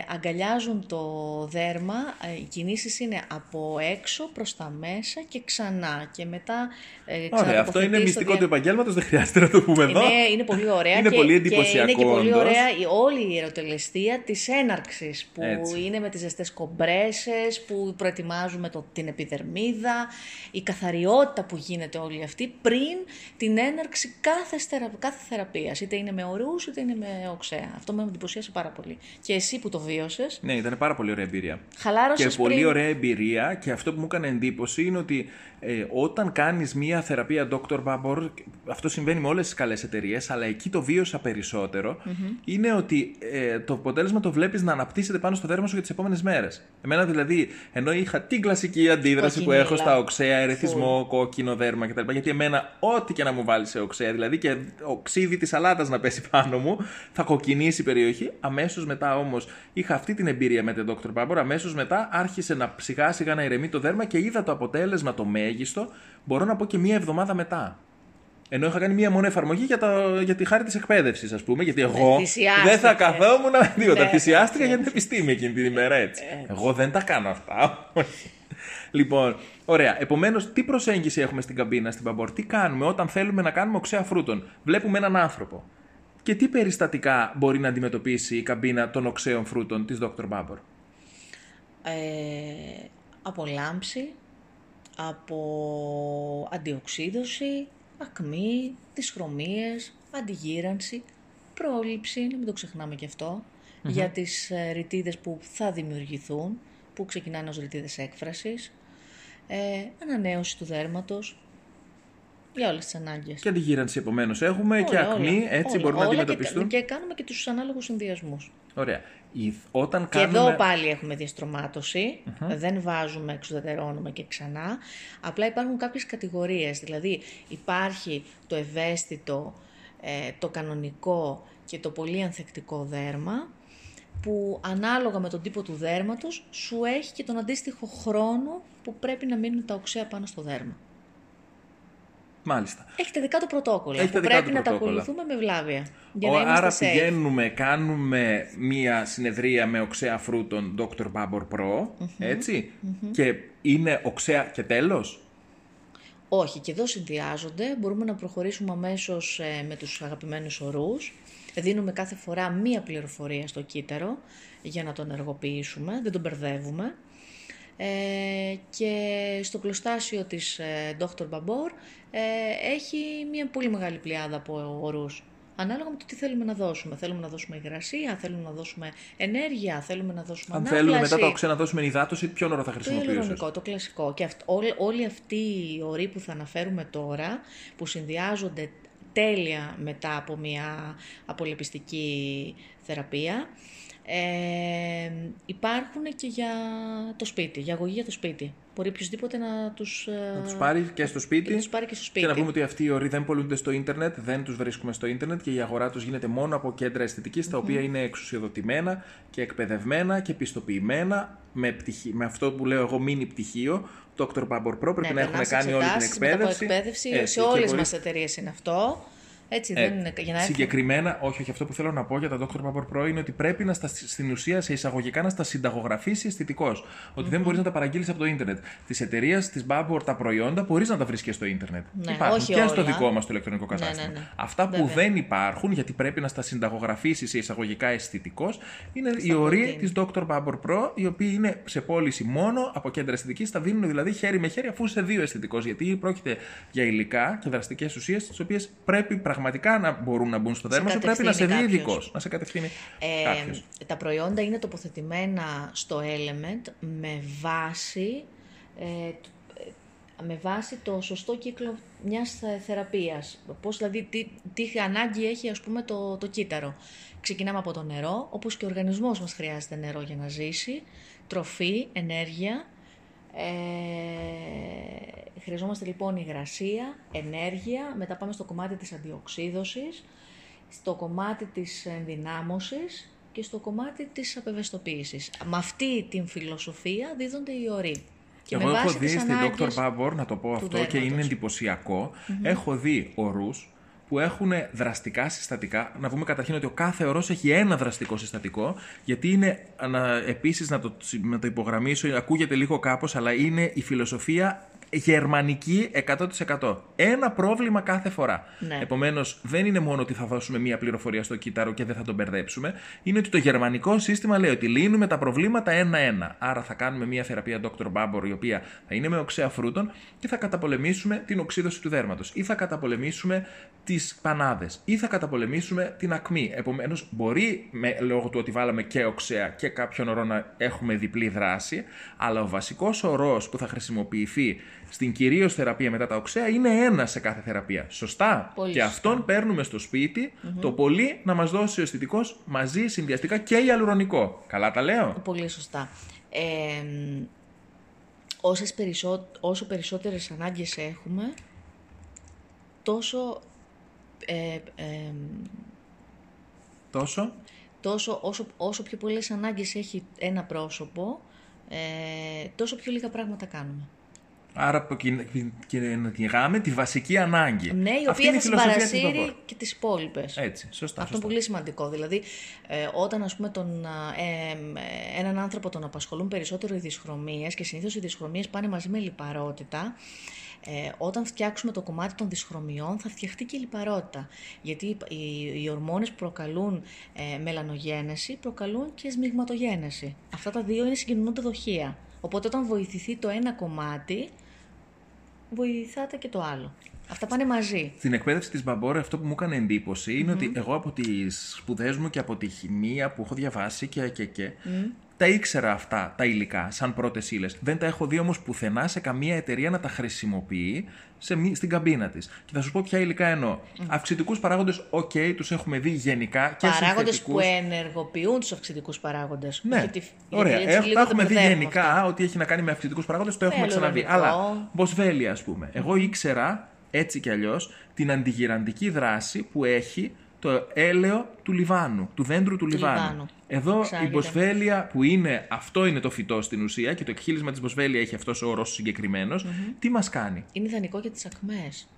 Speaker 1: αγκαλιάζουν το δέρμα. Ε, Οι κινήσεις είναι από έξω προς τα μέσα και ξανά και μετά ε,
Speaker 2: Ωραία, αυτό
Speaker 1: ξανατοποθετείς
Speaker 2: είναι
Speaker 1: το
Speaker 2: μυστικό
Speaker 1: δια-
Speaker 2: του επαγγέλματος, δεν χρειάζεται να το πούμε εδώ.
Speaker 1: είναι, είναι πολύ ωραία
Speaker 2: Είναι
Speaker 1: και,
Speaker 2: πολύ
Speaker 1: και
Speaker 2: εντυπωσιακό
Speaker 1: είναι και πολύ
Speaker 2: όντως.
Speaker 1: ωραία η, όλη η ερωτελεστία της έναρξης που
Speaker 2: Έτσι.
Speaker 1: είναι με τις ζεστές κομπρέσες, που προετοιμάζουμε το, την επιδερμίδα, η καθαριότητα που γίνεται όλη αυτή πριν την έναρξη κάθε, θερα, κάθε θεραπείας, είτε είναι με ορούς είτε είναι με οξέα. Αυτό με εντυπωσίασε πάρα πολύ. Και εσύ που το βίωσες,
Speaker 2: Ναι, ήταν πάρα πολύ ωραία εμπειρία.
Speaker 1: χαλάρωσες
Speaker 2: Και πολύ
Speaker 1: πριν.
Speaker 2: ωραία εμπειρία και αυτό που μου έκανε εντύπωση είναι ότι ε, όταν κάνεις μία θεραπεία Dr. Babor, αυτό συμβαίνει με όλες τις καλές εταιρείες, αλλά εκεί το βίωσα περισσότερο, είναι ότι ε, το αποτέλεσμα το βλέπεις να αναπτύσσεται πάνω στο δέρμα σου για τις επόμενες μέρες. Εμένα δηλαδή, ενώ είχα την κλασική αντίδραση που
Speaker 1: Κοκκινίλα.
Speaker 2: έχω στα οξέα, ερεθισμό, κόκκινο δέρμα κτλ. Γιατί εμένα ό,τι και να μου βάλει σε οξέα, δηλαδή και οξύδι της σαλάτα να πέσει πάνω μου, θα κοκκινήσει η περιοχή. Αμέσως μετά όμως είχα αυτή την εμπειρία με τον Dr. Babor. Αμέσως μετά άρχισε να σιγά σιγά να ηρεμεί το δέρμα και είδα το αποτέλεσμα το μέγιστο, μπορώ να πω και μία εβδομάδα μετά. Ενώ είχα κάνει μία μόνο εφαρμογή για, το, για τη χάρη της εκπαίδευσης, ας πούμε, γιατί εγώ
Speaker 1: θυσιάστηκε.
Speaker 2: δεν θα καθόμουν να τίποτα.
Speaker 1: Ναι,
Speaker 2: Θυσιάστηκα
Speaker 1: έτσι,
Speaker 2: για την επιστήμη εκείνη την ημέρα έτσι. Εγώ δεν τα κάνω αυτά. Λοιπόν, ωραία. Επομένως, τι προσέγγιση έχουμε στην καμπίνα, στην Παμπορ, τι κάνουμε όταν θέλουμε να κάνουμε οξέα φρούτων; Βλέπουμε έναν άνθρωπο. Και τι περιστατικά μπορεί να αντιμετωπίσει η καμπίνα των οξέων φρούτων της Dr. Babor.
Speaker 1: ε, από λάμψη, από αντιοξύδωση, ακμή, δυσχρωμίες, αντιγύρανση, πρόληψη, να μην το ξεχνάμε και αυτο για τις ε, ρητίδες που θα δημιουργηθούν, που ξεκινάνε ως ρητίδες έκφρασης, ε, ανανέωση του δέρματος, για όλες τις ανάγκες.
Speaker 2: Και αντιγύρανση επομένως έχουμε και
Speaker 1: Όλα,
Speaker 2: ακμή,
Speaker 1: όλα,
Speaker 2: έτσι
Speaker 1: όλα,
Speaker 2: μπορούν να
Speaker 1: όλα και-
Speaker 2: αντιμετωπιστούν.
Speaker 1: Και, κάνουμε και τους ανάλογους συνδυασμούς.
Speaker 2: Ωραία. Η- Όταν
Speaker 1: Και
Speaker 2: κάνουμε...
Speaker 1: εδώ πάλι έχουμε διαστρωμάτωση, δεν βάζουμε, εξουδετερώνουμε και ξανά. Απλά υπάρχουν κάποιες κατηγορίες, δηλαδή υπάρχει το ευαίσθητο, ε, το κανονικό και το πολύ ανθεκτικό δέρμα, που ανάλογα με τον τύπο του δέρματος σου έχει και τον αντίστοιχο χρόνο που πρέπει να μείνουν τα οξέα πάνω στο δέρμα.
Speaker 2: Μάλιστα.
Speaker 1: Έχει τα δικά του πρωτόκολλα
Speaker 2: Έχει τα
Speaker 1: που
Speaker 2: δικά
Speaker 1: πρέπει
Speaker 2: του
Speaker 1: να τα
Speaker 2: πρωτόκολλα.
Speaker 1: ακολουθούμε με βλάβεια. Για
Speaker 2: Ο-
Speaker 1: να είμαστε
Speaker 2: Άρα
Speaker 1: safe.
Speaker 2: πηγαίνουμε, κάνουμε μία συνεδρία με οξέα φρούτων Dr. Babor Pro, ετσι και είναι οξέα και τέλος;
Speaker 1: Όχι, και εδώ συνδυάζονται. Μπορούμε να προχωρήσουμε αμέσως ε, με τους αγαπημένους ορούς. Δίνουμε κάθε φορά μία πληροφορία στο κύτταρο για να τον ενεργοποιήσουμε, δεν τον μπερδεύουμε. Ε, και στο πλωστάσιο της ε, Dr. Babor ε, έχει μία πολύ μεγάλη πλειάδα από ορούς. Ανάλογα με το τι θέλουμε να δώσουμε. Θέλουμε να δώσουμε υγρασία, θέλουμε να δώσουμε ενέργεια, θέλουμε να δώσουμε
Speaker 2: Αν
Speaker 1: ανάπλαση.
Speaker 2: θέλουμε μετά το οξέα να δώσουμε υδάτωση, ποιον όρο θα
Speaker 1: Το
Speaker 2: χρησιμοποιήσεις.
Speaker 1: ιαλουρονικό, το κλασικό. Και αυτ, όλη, όλοι αυτοί οι οροί που θα αναφέρουμε τώρα, που συνδυάζονται τέλεια μετά από μια απολεπιστική θεραπεία, ε, υπάρχουν και για το σπίτι, για αγωγή για το σπίτι. Μπορεί οποιοδήποτε να τους, ε,
Speaker 2: Να τους πάρει και στο σπίτι.
Speaker 1: και να τους πάρει και στο σπίτι.
Speaker 2: Και να πούμε ότι αυτοί οι οροί δεν πολλούνται στο ίντερνετ, δεν τους βρίσκουμε στο ίντερνετ και η αγορά τους γίνεται μόνο από κέντρα αισθητικής, τα οποία είναι εξουσιοδοτημένα και εκπαιδευμένα και πιστοποιημένα με, πτυχί, με αυτό που λέω εγώ μήνυ πτυχίο. Dr. Babor Pro πρέπει
Speaker 1: Ναι,
Speaker 2: να έχουν
Speaker 1: περνάς
Speaker 2: κάνει όλη την
Speaker 1: εξετάσεις μετά από
Speaker 2: εκπαίδευση.
Speaker 1: εκπαίδευση.
Speaker 2: Έτσι,
Speaker 1: σε
Speaker 2: και
Speaker 1: όλες
Speaker 2: μπορείς-
Speaker 1: μας εταιρείες είναι αυτό. Έτσι,
Speaker 2: ε,
Speaker 1: δεν είναι για να έρθει.
Speaker 2: συγκεκριμένα, όχι, όχι, αυτό που θέλω να πω για τα Dr. Babor Pro είναι ότι πρέπει να στα, στην ουσία σε εισαγωγικά να στα συνταγογραφήσει αισθητικώ. Ότι δεν μπορείς να τα παραγγείλεις από το ίντερνετ. Της εταιρείας της Babor τα προϊόντα μπορείς να τα βρει και στο ίντερνετ.
Speaker 1: Ναι,
Speaker 2: υπάρχουν
Speaker 1: όχι
Speaker 2: και στο
Speaker 1: όλα.
Speaker 2: δικό μας το ηλεκτρονικό
Speaker 1: Ναι,
Speaker 2: κατάστημα.
Speaker 1: ναι, ναι.
Speaker 2: Αυτά που
Speaker 1: Βέβαια.
Speaker 2: δεν υπάρχουν, γιατί πρέπει να στα συνταγογραφήσει σε εισαγωγικά αισθητικώ, είναι οι
Speaker 1: Στα
Speaker 2: οροί
Speaker 1: protein.
Speaker 2: της Dr. Babor Pro, οι οποίοι είναι σε πώληση μόνο από κέντρα αισθητικής. Τα δίνουν δηλαδή χέρι με χέρι, αφού είσαι δύο αισθητικός. Γιατί πρόκειται για υλικά και δραστικές ουσίες, τις οποίες πρέπει πραγματικά να μπορούν να μπουν στο δέρμα σου. Πρέπει να σε δει
Speaker 1: κατευθύνει
Speaker 2: ειδικός.
Speaker 1: κάποιος.
Speaker 2: Να σε κατευθύνει
Speaker 1: Ε,
Speaker 2: κάποιος.
Speaker 1: τα προϊόντα είναι τοποθετημένα στο Element με βάση, ε, τ- ε, με βάση το σωστό κύκλο μιας ε, θεραπείας. Πώς δηλαδή, τι, τι ανάγκη έχει ας πούμε το, το κύτταρο. Ξεκινάμε από το νερό, όπως και ο οργανισμός μας χρειάζεται νερό για να ζήσει. τροφή, ενέργεια. Ε, χρειαζόμαστε λοιπόν υγρασία, ενέργεια, μετά πάμε στο κομμάτι της αντιοξίδωσης, στο κομμάτι της ενδυνάμωσης και στο κομμάτι της απευαισθητοποίησης. Με αυτή την φιλοσοφία δίδονται οι οροί. Και
Speaker 2: Εγώ
Speaker 1: με
Speaker 2: έχω
Speaker 1: βάση
Speaker 2: δει
Speaker 1: τις
Speaker 2: στην
Speaker 1: ανάγκες-
Speaker 2: Dr. Babor, να το πω αυτό, και
Speaker 1: δέρματος.
Speaker 2: είναι εντυπωσιακό. Έχω δει ορούς που έχουν δραστικά συστατικά. Να πούμε καταρχήν ότι ο κάθε ορός έχει ένα δραστικό συστατικό, γιατί είναι, ανα- επίσης να το, να το υπογραμμίσω, ακούγεται λίγο κάπως, αλλά είναι η φιλοσοφία γερμανική 100%. Ένα πρόβλημα κάθε φορά.
Speaker 1: Ναι.
Speaker 2: Επομένως, δεν είναι μόνο ότι θα δώσουμε μία πληροφορία στο κύτταρο και δεν θα τον μπερδέψουμε. Είναι ότι το γερμανικό σύστημα λέει ότι λύνουμε τα προβλήματα ένα-ένα. Άρα θα κάνουμε μία θεραπεία Dr. Babor, η οποία θα είναι με οξέα φρούτων και θα καταπολεμήσουμε την οξύδωση του δέρματος. Ή θα καταπολεμήσουμε τις πανάδες. Ή θα καταπολεμήσουμε την ακμή. Επομένως, μπορεί με, λόγω του ότι βάλαμε και οξέα και κάποιον ορό να έχουμε διπλή δράση, αλλά ο βασικός ορός που θα χρησιμοποιηθεί στην κυρίως θεραπεία μετά τα οξέα είναι ένα σε κάθε θεραπεία. Σωστά;
Speaker 1: Πολύ
Speaker 2: και
Speaker 1: σωστά.
Speaker 2: αυτόν παίρνουμε στο σπιτι το πολύ να μας δώσει ο αισθητικός μαζί συνδυαστικά και ιαλουρονικό. Καλά τα λέω;
Speaker 1: Πολύ σωστά. Ε, όσες περισσό, όσο περισσότερες ανάγκες έχουμε, τόσο, ε, ε,
Speaker 2: Τόσο.
Speaker 1: τόσο όσο, όσο πιο πολλές ανάγκες έχει ένα πρόσωπο, ε, τόσο πιο λίγα πράγματα κάνουμε.
Speaker 2: Άρα που κυ- κυ- κυνηγάμε τη βασική ανάγκη.
Speaker 1: Ναι, η
Speaker 2: Αυτή
Speaker 1: οποία
Speaker 2: είναι
Speaker 1: θα
Speaker 2: φιλοσοφία της
Speaker 1: συμπαρασύρει
Speaker 2: Babor.
Speaker 1: και τις υπόλοιπες.
Speaker 2: Έτσι, σωστά.
Speaker 1: Αυτό είναι
Speaker 2: σωστά.
Speaker 1: πολύ σημαντικό. Δηλαδή, ε, όταν ας πούμε τον, α, ε, ε, έναν άνθρωπο τον απασχολούν περισσότερο οι δυσχρωμίες και συνήθως οι δυσχρωμίες πάνε μαζί με λιπαρότητα, ε, όταν φτιάξουμε το κομμάτι των δυσχρωμιών θα φτιαχτεί και η λιπαρότητα. Γιατί οι, οι, οι ορμόνες που προκαλούν ε, μελανογένεση προκαλούν και σμιγματογένεση. Αυτά τα δύο είναι συγκοινωνούντα δοχεία. Οπότε όταν βοηθηθεί το ένα κομμάτι, βοηθάτε και το άλλο. Αυτά πάνε μαζί.
Speaker 2: Στην εκπαίδευση της Μπαμπόρε αυτό που μου έκανε εντύπωση είναι ότι εγώ από τις σπουδές μου και από τη χημεία που έχω διαβάσει και και και τα ήξερα αυτά τα υλικά σαν πρώτες ύλες. Δεν τα έχω δει όμως πουθενά σε καμία εταιρεία να τα χρησιμοποιεί σε, μη- στην καμπίνα της. Και θα σου πω ποια υλικά εννοώ. Αυξητικούς παράγοντες, οκ, τους έχουμε δει γενικά και
Speaker 1: Παράγοντες που
Speaker 2: συνθετικούς.
Speaker 1: ενεργοποιούν τους αυξητικούς παράγοντες.
Speaker 2: Ναι,
Speaker 1: Γιατί-
Speaker 2: ωραία.
Speaker 1: γιατί έτσι
Speaker 2: Ε,
Speaker 1: λίγο
Speaker 2: τα
Speaker 1: τα
Speaker 2: έχουμε δει
Speaker 1: μπερδεύουμε
Speaker 2: γενικά
Speaker 1: αυτά.
Speaker 2: ότι έχει να κάνει με αυξητικούς παράγοντες, το έχουμε
Speaker 1: Με
Speaker 2: ξαναδεί.
Speaker 1: ελαιονικό.
Speaker 2: Αλλά μποσβέλια, ας πούμε. Εγώ ήξερα έτσι κι αλλιώς την αντιγυραντική δράση που έχει το έλαιο του λιβάνου, του δέντρου του λιβάνου.
Speaker 1: λιβάνου.
Speaker 2: Εδώ
Speaker 1: Εξάγεται.
Speaker 2: η μποσβέλια που είναι, αυτό είναι το φυτό στην ουσία και το εκχύλισμα της μποσβέλια έχει αυτός ο όρος συγκεκριμένος, τι μας κάνει;
Speaker 1: Είναι ιδανικό για τις ακμές.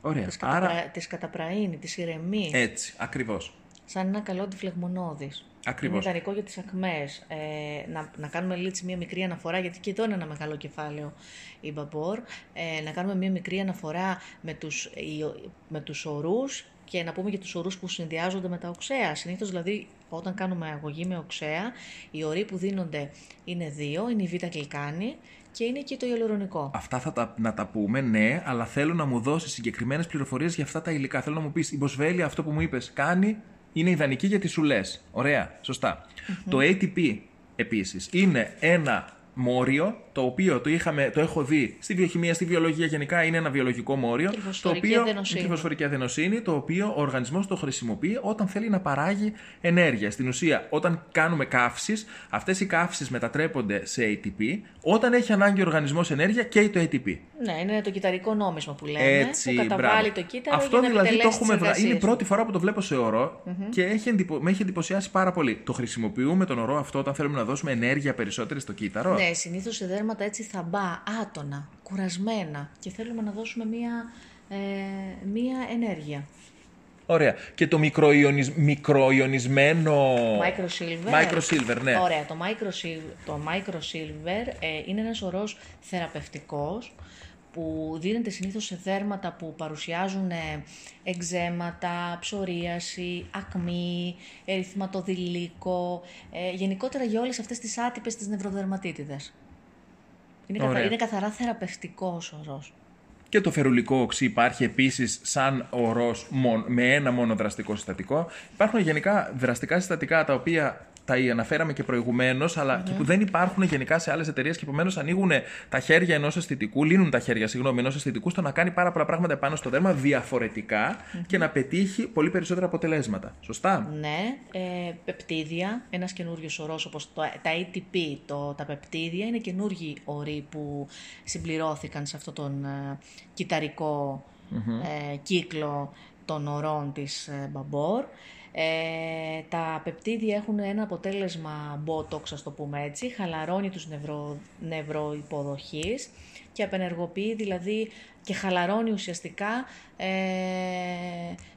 Speaker 2: Ωραία.
Speaker 1: Τις,
Speaker 2: Άρα
Speaker 1: καταπρα... τις καταπραίνει, τις ηρεμεί.
Speaker 2: έτσι, ακριβώς.
Speaker 1: Σαν ένα καλό αντιφλεγμονώδης.
Speaker 2: Ακριβώς.
Speaker 1: Είναι ιδανικό για τις ακμές. Ε, να, να κάνουμε λίγο μια μικρή αναφορά, γιατί και εδώ είναι ένα μεγάλο κεφάλαιο η Μπαμπόρ. Ε, να κάνουμε μια μικρή αναφορά με τους, οι- με τους ορούς και να πούμε και τους ορούς που συνδυάζονται με τα οξέα. Συνήθως δηλαδή όταν κάνουμε αγωγή με οξέα, οι οροί που δίνονται είναι δύο, είναι η β' γλυκάνη και είναι και το ιαλουρονικό.
Speaker 2: Αυτά θα τα, να τα πούμε, ναι, αλλά θέλω να μου δώσεις συγκεκριμένες πληροφορίες για αυτά τα υλικά. Θέλω να μου πεις, η Μποσβέλη, αυτό που μου είπες, κάνει, είναι ιδανική για τι σουλέ. Ωραία, σωστά. Το ATP επίσης είναι ένα μόριο το οποίο το, είχαμε, το έχω δει στη βιοχημία, στη βιολογία γενικά είναι ένα βιολογικό μόριο. Το
Speaker 1: Τρυφοσφαιρική
Speaker 2: οποίο,
Speaker 1: αδενοσύνη.
Speaker 2: τρυφοσφαιρική αδενοσύνη, το οποίο ο οργανισμός το χρησιμοποιεί όταν θέλει να παράγει ενέργεια. Στην ουσία, όταν κάνουμε καύσεις, αυτές οι καύσεις μετατρέπονται σε ATP. Όταν έχει ανάγκη ο οργανισμός ενέργεια, καίει το ATP.
Speaker 1: Ναι, είναι το κυταρικό νόμισμα που λέμε,
Speaker 2: Έτσι,
Speaker 1: που καταβάλει
Speaker 2: μπράβο.
Speaker 1: το κύτταρο
Speaker 2: Αυτό
Speaker 1: για να
Speaker 2: δηλαδή το
Speaker 1: επιτελέσει
Speaker 2: έχουμε
Speaker 1: τις
Speaker 2: βρει. Είναι η
Speaker 1: εργασίες
Speaker 2: πρώτη φορά που το βλέπω σε ορο και έχει εντυπω... με έχει εντυπωσιάσει πάρα πολύ. Το χρησιμοποιούμε τον ορό αυτό όταν θέλουμε να δώσουμε ενέργεια περισσότερη στο κύτταρο.
Speaker 1: Ναι, συνήθως σε δέρματα έτσι θαμπά, άτονα, κουρασμένα και θέλουμε να δώσουμε μία, ε, μία ενέργεια.
Speaker 2: Ωραία. Και το μικροϊονισ... μικροϊονισμένο.
Speaker 1: Microsilver.
Speaker 2: Microsilver, ναι.
Speaker 1: Ωραία, το microsilver, το microsilver ε, είναι ένας ορός θεραπευτικός που δίνεται συνήθως σε δέρματα που παρουσιάζουν ε, εξέματα, ψωρίαση, ακμή, ερυθματοδηλίκο, ε, γενικότερα για όλες αυτές τις άτυπες τις νευροδερματίτιδες. Είναι, καθα-
Speaker 2: Ωραία.
Speaker 1: είναι καθαρά θεραπευτικός ορός.
Speaker 2: Και το φερουλικό οξύ υπάρχει επίσης σαν ορός μον- με ένα μόνο δραστικό συστατικό. Υπάρχουν γενικά δραστικά συστατικά τα οποία τα αναφέραμε και προηγουμένως, αλλά και που δεν υπάρχουν γενικά σε άλλες εταιρείες και επομένως ανοίγουν τα χέρια ενός αισθητικού, λύνουν τα χέρια, συγγνώμη, ενός αισθητικού στο να κάνει πάρα πολλά πράγματα επάνω στο δέρμα διαφορετικά και να πετύχει πολύ περισσότερα αποτελέσματα. Σωστά;
Speaker 1: Ναι, ε, πεπτίδια, ένας καινούριος ορός όπως το, τα ATP, το, τα πεπτίδια είναι καινούργιοι οροί που συμπληρώθηκαν σε αυτόν τον ε, κυταρικό ε, κύκλο των ορών της ε, Μπαμπόρ. Ε, τα πεπτίδια έχουν ένα αποτέλεσμα botox, ας το πούμε έτσι, χαλαρώνει τους νευρο, νευροϋποδοχείς και απενεργοποιεί δηλαδή και χαλαρώνει ουσιαστικά ε,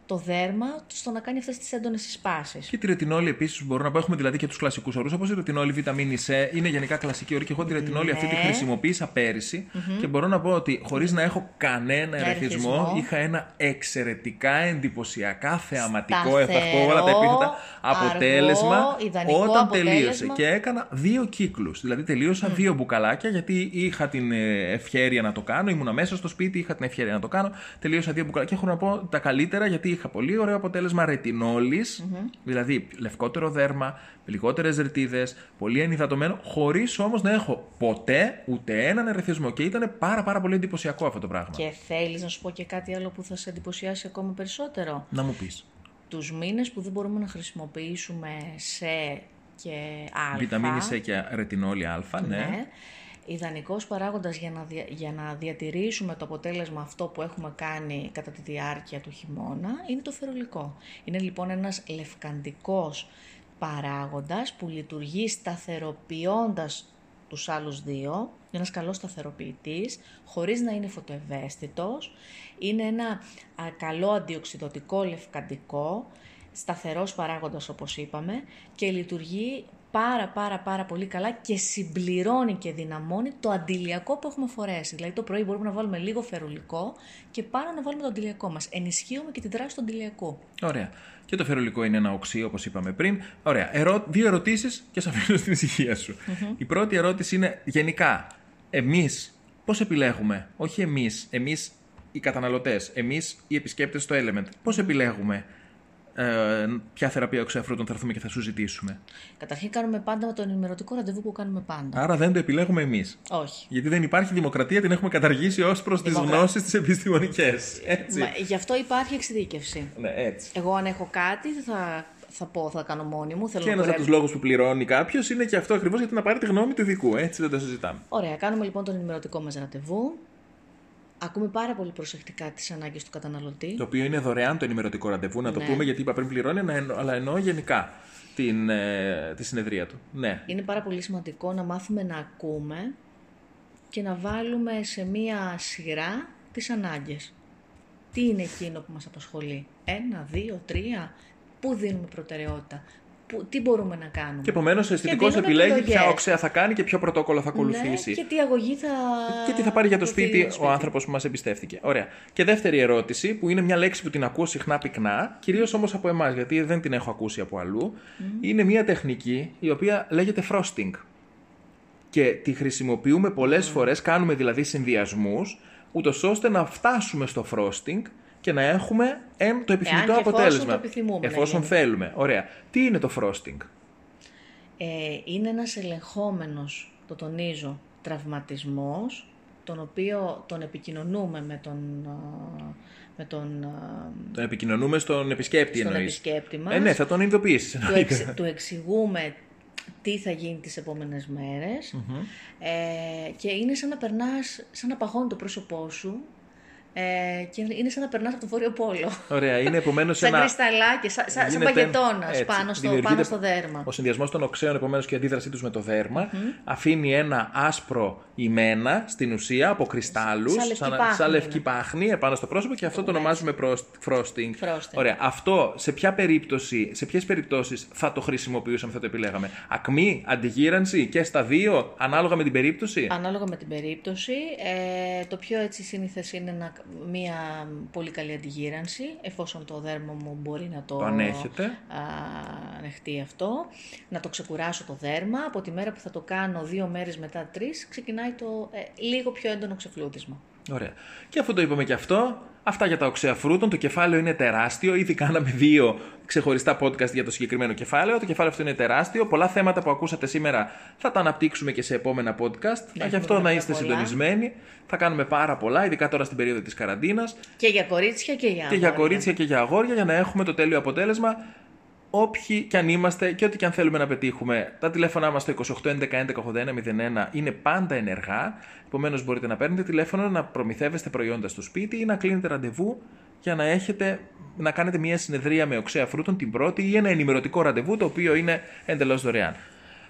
Speaker 1: το δέρμα στο να κάνει αυτές τις έντονες συσπάσει.
Speaker 2: Και τη ρετινόλη επίσης μπορώ να πω. Έχουμε δηλαδή και τους κλασικούς όρους όπως η ρετινόλη βιταμίνη C. Είναι γενικά κλασική όρη και εγώ τη ρετινόλη
Speaker 1: Ναι.
Speaker 2: αυτή τη χρησιμοποίησα πέρυσι και μπορώ να πω ότι χωρίς να έχω κανένα ερεθισμό
Speaker 1: ερεθισμό.
Speaker 2: είχα ένα εξαιρετικά εντυπωσιακά θεαματικό,
Speaker 1: Σταθερό,
Speaker 2: εφαρκώ όλα τα επίθετα αποτέλεσμα
Speaker 1: αργό, ιδανικό
Speaker 2: όταν
Speaker 1: αποτέλεσμα.
Speaker 2: τελείωσε. Και έκανα δύο κύκλους. Δηλαδή τελείωσα δύο μπουκαλάκια γιατί είχα την ε, ευχέρεια να το κάνω. Ήμουνα μέσα στο σπίτι, είχα την ευχέρεια να το κάνω. Τελείωσα δύο μπουκαλάκια. Και έχω να πω τα καλύτερα γιατί είχα πολύ ωραίο αποτέλεσμα ρετινόλης, δηλαδή λευκότερο δέρμα, λιγότερες ρετίδες, πολύ ενυδατωμένο, χωρίς όμως να έχω ποτέ ούτε έναν ερεθισμό. Και ήταν πάρα, πάρα πολύ εντυπωσιακό αυτό το πράγμα.
Speaker 1: Και θέλεις να σου πω και κάτι άλλο που θα σε εντυπωσιάσει ακόμα περισσότερο;
Speaker 2: Να μου πεις.
Speaker 1: Τους μήνες που δεν μπορούμε να χρησιμοποιήσουμε σε και α.
Speaker 2: Βιταμίνη C και ρετινόλη Α, ναι.
Speaker 1: Ναι. Ιδανικός παράγοντας για να, δια- για να διατηρήσουμε το αποτέλεσμα αυτό που έχουμε κάνει κατά τη διάρκεια του χειμώνα είναι το φερολικό. Είναι λοιπόν ένας λευκαντικός παράγοντας που λειτουργεί σταθεροποιώντας τους άλλους δύο. Είναι ένας καλός σταθεροποιητής, χωρίς να είναι φωτοευαίσθητος. Είναι ένα α, καλό αντιοξυδοτικό λευκαντικό, σταθερός παράγοντας όπως είπαμε και λειτουργεί πάρα πάρα πάρα πολύ καλά και συμπληρώνει και δυναμώνει το αντιλιακό που έχουμε φορέσει. Δηλαδή το πρωί μπορούμε να βάλουμε λίγο φερουλικό και πάνω να βάλουμε το αντιλιακό μας. Ενισχύουμε και τη δράση του αντιλιακού.
Speaker 2: Ωραία. Και το φερολικό είναι ένα οξύ, όπως είπαμε πριν. Ωραία. Ερώ... Δύο ερωτήσεις και σε αφήνω στην ησυχία σου. Η πρώτη ερώτηση είναι γενικά. Εμείς πώς επιλέγουμε, όχι εμείς, εμείς οι καταναλωτές, εμείς οι επισκέπτες στο Element, πώς επιλέγουμε; Ε, ποια θεραπεία οξεαφρούτων θα έρθουμε και θα σου ζητήσουμε.
Speaker 1: Καταρχήν κάνουμε πάντα το ενημερωτικό ραντεβού που κάνουμε πάντα.
Speaker 2: Άρα δεν το επιλέγουμε εμείς.
Speaker 1: Όχι.
Speaker 2: Γιατί δεν υπάρχει δημοκρατία, την έχουμε καταργήσει ως προς τις
Speaker 1: Δημοκρα-
Speaker 2: γνώσεις τις επιστημονικές. Έτσι.
Speaker 1: Μα, γι' αυτό υπάρχει εξειδίκευση.
Speaker 2: Ναι, έτσι.
Speaker 1: Εγώ αν έχω κάτι δεν θα, θα πω, θα κάνω μόνη μου. Θέλω
Speaker 2: Και
Speaker 1: να
Speaker 2: ένας από
Speaker 1: κουρεύω.
Speaker 2: τους λόγους που πληρώνει κάποιος είναι και αυτό ακριβώς γιατί να πάρει τη γνώμη του ειδικού. Έτσι δεν το συζητάμε.
Speaker 1: Ωραία, κάνουμε λοιπόν τον ενημερωτικό μας ραντεβού. Ακούμε πάρα πολύ προσεκτικά τις ανάγκες του καταναλωτή.
Speaker 2: Το οποίο είναι δωρεάν το ενημερωτικό ραντεβού, να το
Speaker 1: Ναι.
Speaker 2: πούμε γιατί είπα πριν πληρώνει, να εννο- αλλά εννοώ γενικά την, ε, τη συνεδρία του. Ναι.
Speaker 1: Είναι πάρα πολύ σημαντικό να μάθουμε να ακούμε και να βάλουμε σε μία σειρά τις ανάγκες. Τι είναι εκείνο που μας απασχολεί; Ένα, δύο, τρία. Πού δίνουμε προτεραιότητα; Που, τι μπορούμε να κάνουμε.
Speaker 2: Και επομένως ο αισθητικός
Speaker 1: δίνουμε
Speaker 2: επιλέγει
Speaker 1: επιλογές.
Speaker 2: ποια οξέα θα κάνει και ποιο πρωτόκολλο θα ακολουθήσει.
Speaker 1: Ναι, και τι αγωγή θα...
Speaker 2: Και τι θα πάρει για το
Speaker 1: προφέρει
Speaker 2: σπίτι,
Speaker 1: για το
Speaker 2: ο άνθρωπος που μας εμπιστεύτηκε. Ωραία. Και δεύτερη ερώτηση, που είναι μια λέξη που την ακούω συχνά πυκνά, κυρίως όμως από εμάς, γιατί δεν την έχω ακούσει από αλλού, είναι μια τεχνική η οποία λέγεται frosting. Και τη χρησιμοποιούμε πολλές φορές, κάνουμε δηλαδή συνδυασμούς, ούτως ώστε να φτάσουμε στο frosting και να έχουμε εν, το επιθυμητό
Speaker 1: Εάν και εφόσον
Speaker 2: αποτέλεσμα.
Speaker 1: το επιθυμούμε να
Speaker 2: Εφόσον
Speaker 1: γίνει.
Speaker 2: θέλουμε. Ωραία. Τι είναι το frosting;
Speaker 1: Ε, είναι ένας ελεγχόμενος, το τονίζω, τραυματισμός, τον οποίο τον επικοινωνούμε με τον, α, με τον, α,
Speaker 2: Τον επικοινωνούμε στον επισκέπτη
Speaker 1: στον
Speaker 2: εννοείς.
Speaker 1: επισκέπτη μας.
Speaker 2: Ε, ναι, θα τον ειδοποιήσεις.
Speaker 1: του, εξ, του εξηγούμε τι θα γίνει τις επόμενες μέρες ε, και είναι σαν να περνάς, σαν να παγώνει το πρόσωπό σου ε, και είναι σαν να περνάς από το Βόρειο Πόλο.
Speaker 2: Ωραία, είναι επομένως
Speaker 1: σαν
Speaker 2: ένα.
Speaker 1: κρυσταλλάκια, σαν, σαν, σαν
Speaker 2: γίνεται-
Speaker 1: παγετώνας
Speaker 2: έτσι,
Speaker 1: πάνω στο,
Speaker 2: δημιουργείται
Speaker 1: πάνω στο δέρμα.
Speaker 2: Ο συνδυασμός των οξέων επομένως και η αντίδρασή τους με το δέρμα αφήνει ένα άσπρο ημένα στην ουσία από κρυστάλλους,
Speaker 1: Σαν λευκή πάχνη
Speaker 2: σαν λευκή
Speaker 1: είναι.
Speaker 2: πάχνη επάνω στο πρόσωπο και αυτό το ονομάζουμε προστ- frosting.
Speaker 1: Frosting.
Speaker 2: Ωραία. Αυτό σε ποια περίπτωση, σε ποιες περιπτώσεις θα το χρησιμοποιούσαμε, θα το επιλέγαμε; Ακμή, αντιγύρανση και στα δύο, ανάλογα με την περίπτωση;
Speaker 1: Ανάλογα με την περίπτωση, ε, το πιο έτσι σύνηθες είναι να, μια πολύ καλή αντιγύρανση, εφόσον το δέρμα μου μπορεί να το,
Speaker 2: Το ανέχεται.
Speaker 1: α, ανεχτεί αυτό. Να το ξεκουράσω το δέρμα. Από τη μέρα που θα το κάνω δύο μέρες μετά τρεις, ξεκινάει το ε, λίγο πιο έντονο ξεφλούδισμα.
Speaker 2: Ωραία. Και αφού το είπαμε και αυτό, Αυτά για τα οξέα φρούτων. Το κεφάλαιο είναι τεράστιο. Ήδη κάναμε δύο ξεχωριστά podcast για το συγκεκριμένο κεφάλαιο. Το κεφάλαιο αυτό είναι τεράστιο. Πολλά θέματα που ακούσατε σήμερα θα τα αναπτύξουμε και σε επόμενα podcast. Γι' αυτό να είστε
Speaker 1: πολλά.
Speaker 2: συντονισμένοι. Θα κάνουμε πάρα πολλά, ειδικά τώρα στην περίοδο της καραντίνας.
Speaker 1: Και για κορίτσια και για
Speaker 2: Και για
Speaker 1: αγόρια.
Speaker 2: κορίτσια και για αγόρια, για να έχουμε το τέλειο αποτέλεσμα. Όποιοι και αν είμαστε και ό,τι και αν θέλουμε να πετύχουμε. Τα τηλέφωνά μας στο 28 11 11 81 01 είναι πάντα ενεργά. Επομένως, μπορείτε να παίρνετε τηλέφωνο, να προμηθεύεστε προϊόντα στο σπίτι ή να κλείνετε ραντεβού για να, έχετε, να κάνετε μια συνεδρία με οξέα φρούτων την πρώτη ή ένα ενημερωτικό ραντεβού το οποίο είναι εντελώς δωρεάν.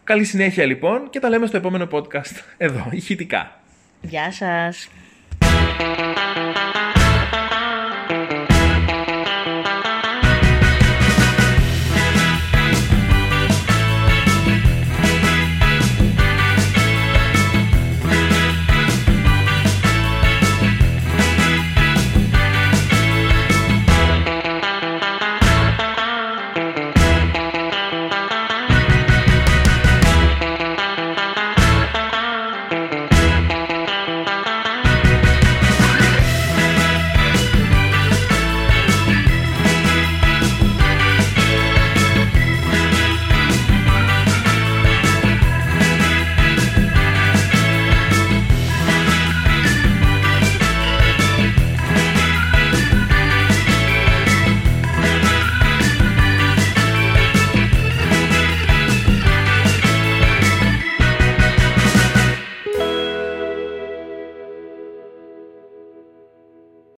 Speaker 2: Καλή συνέχεια λοιπόν και τα λέμε στο επόμενο podcast [LAUGHS] εδώ, ηχητικά.
Speaker 1: Γεια σας.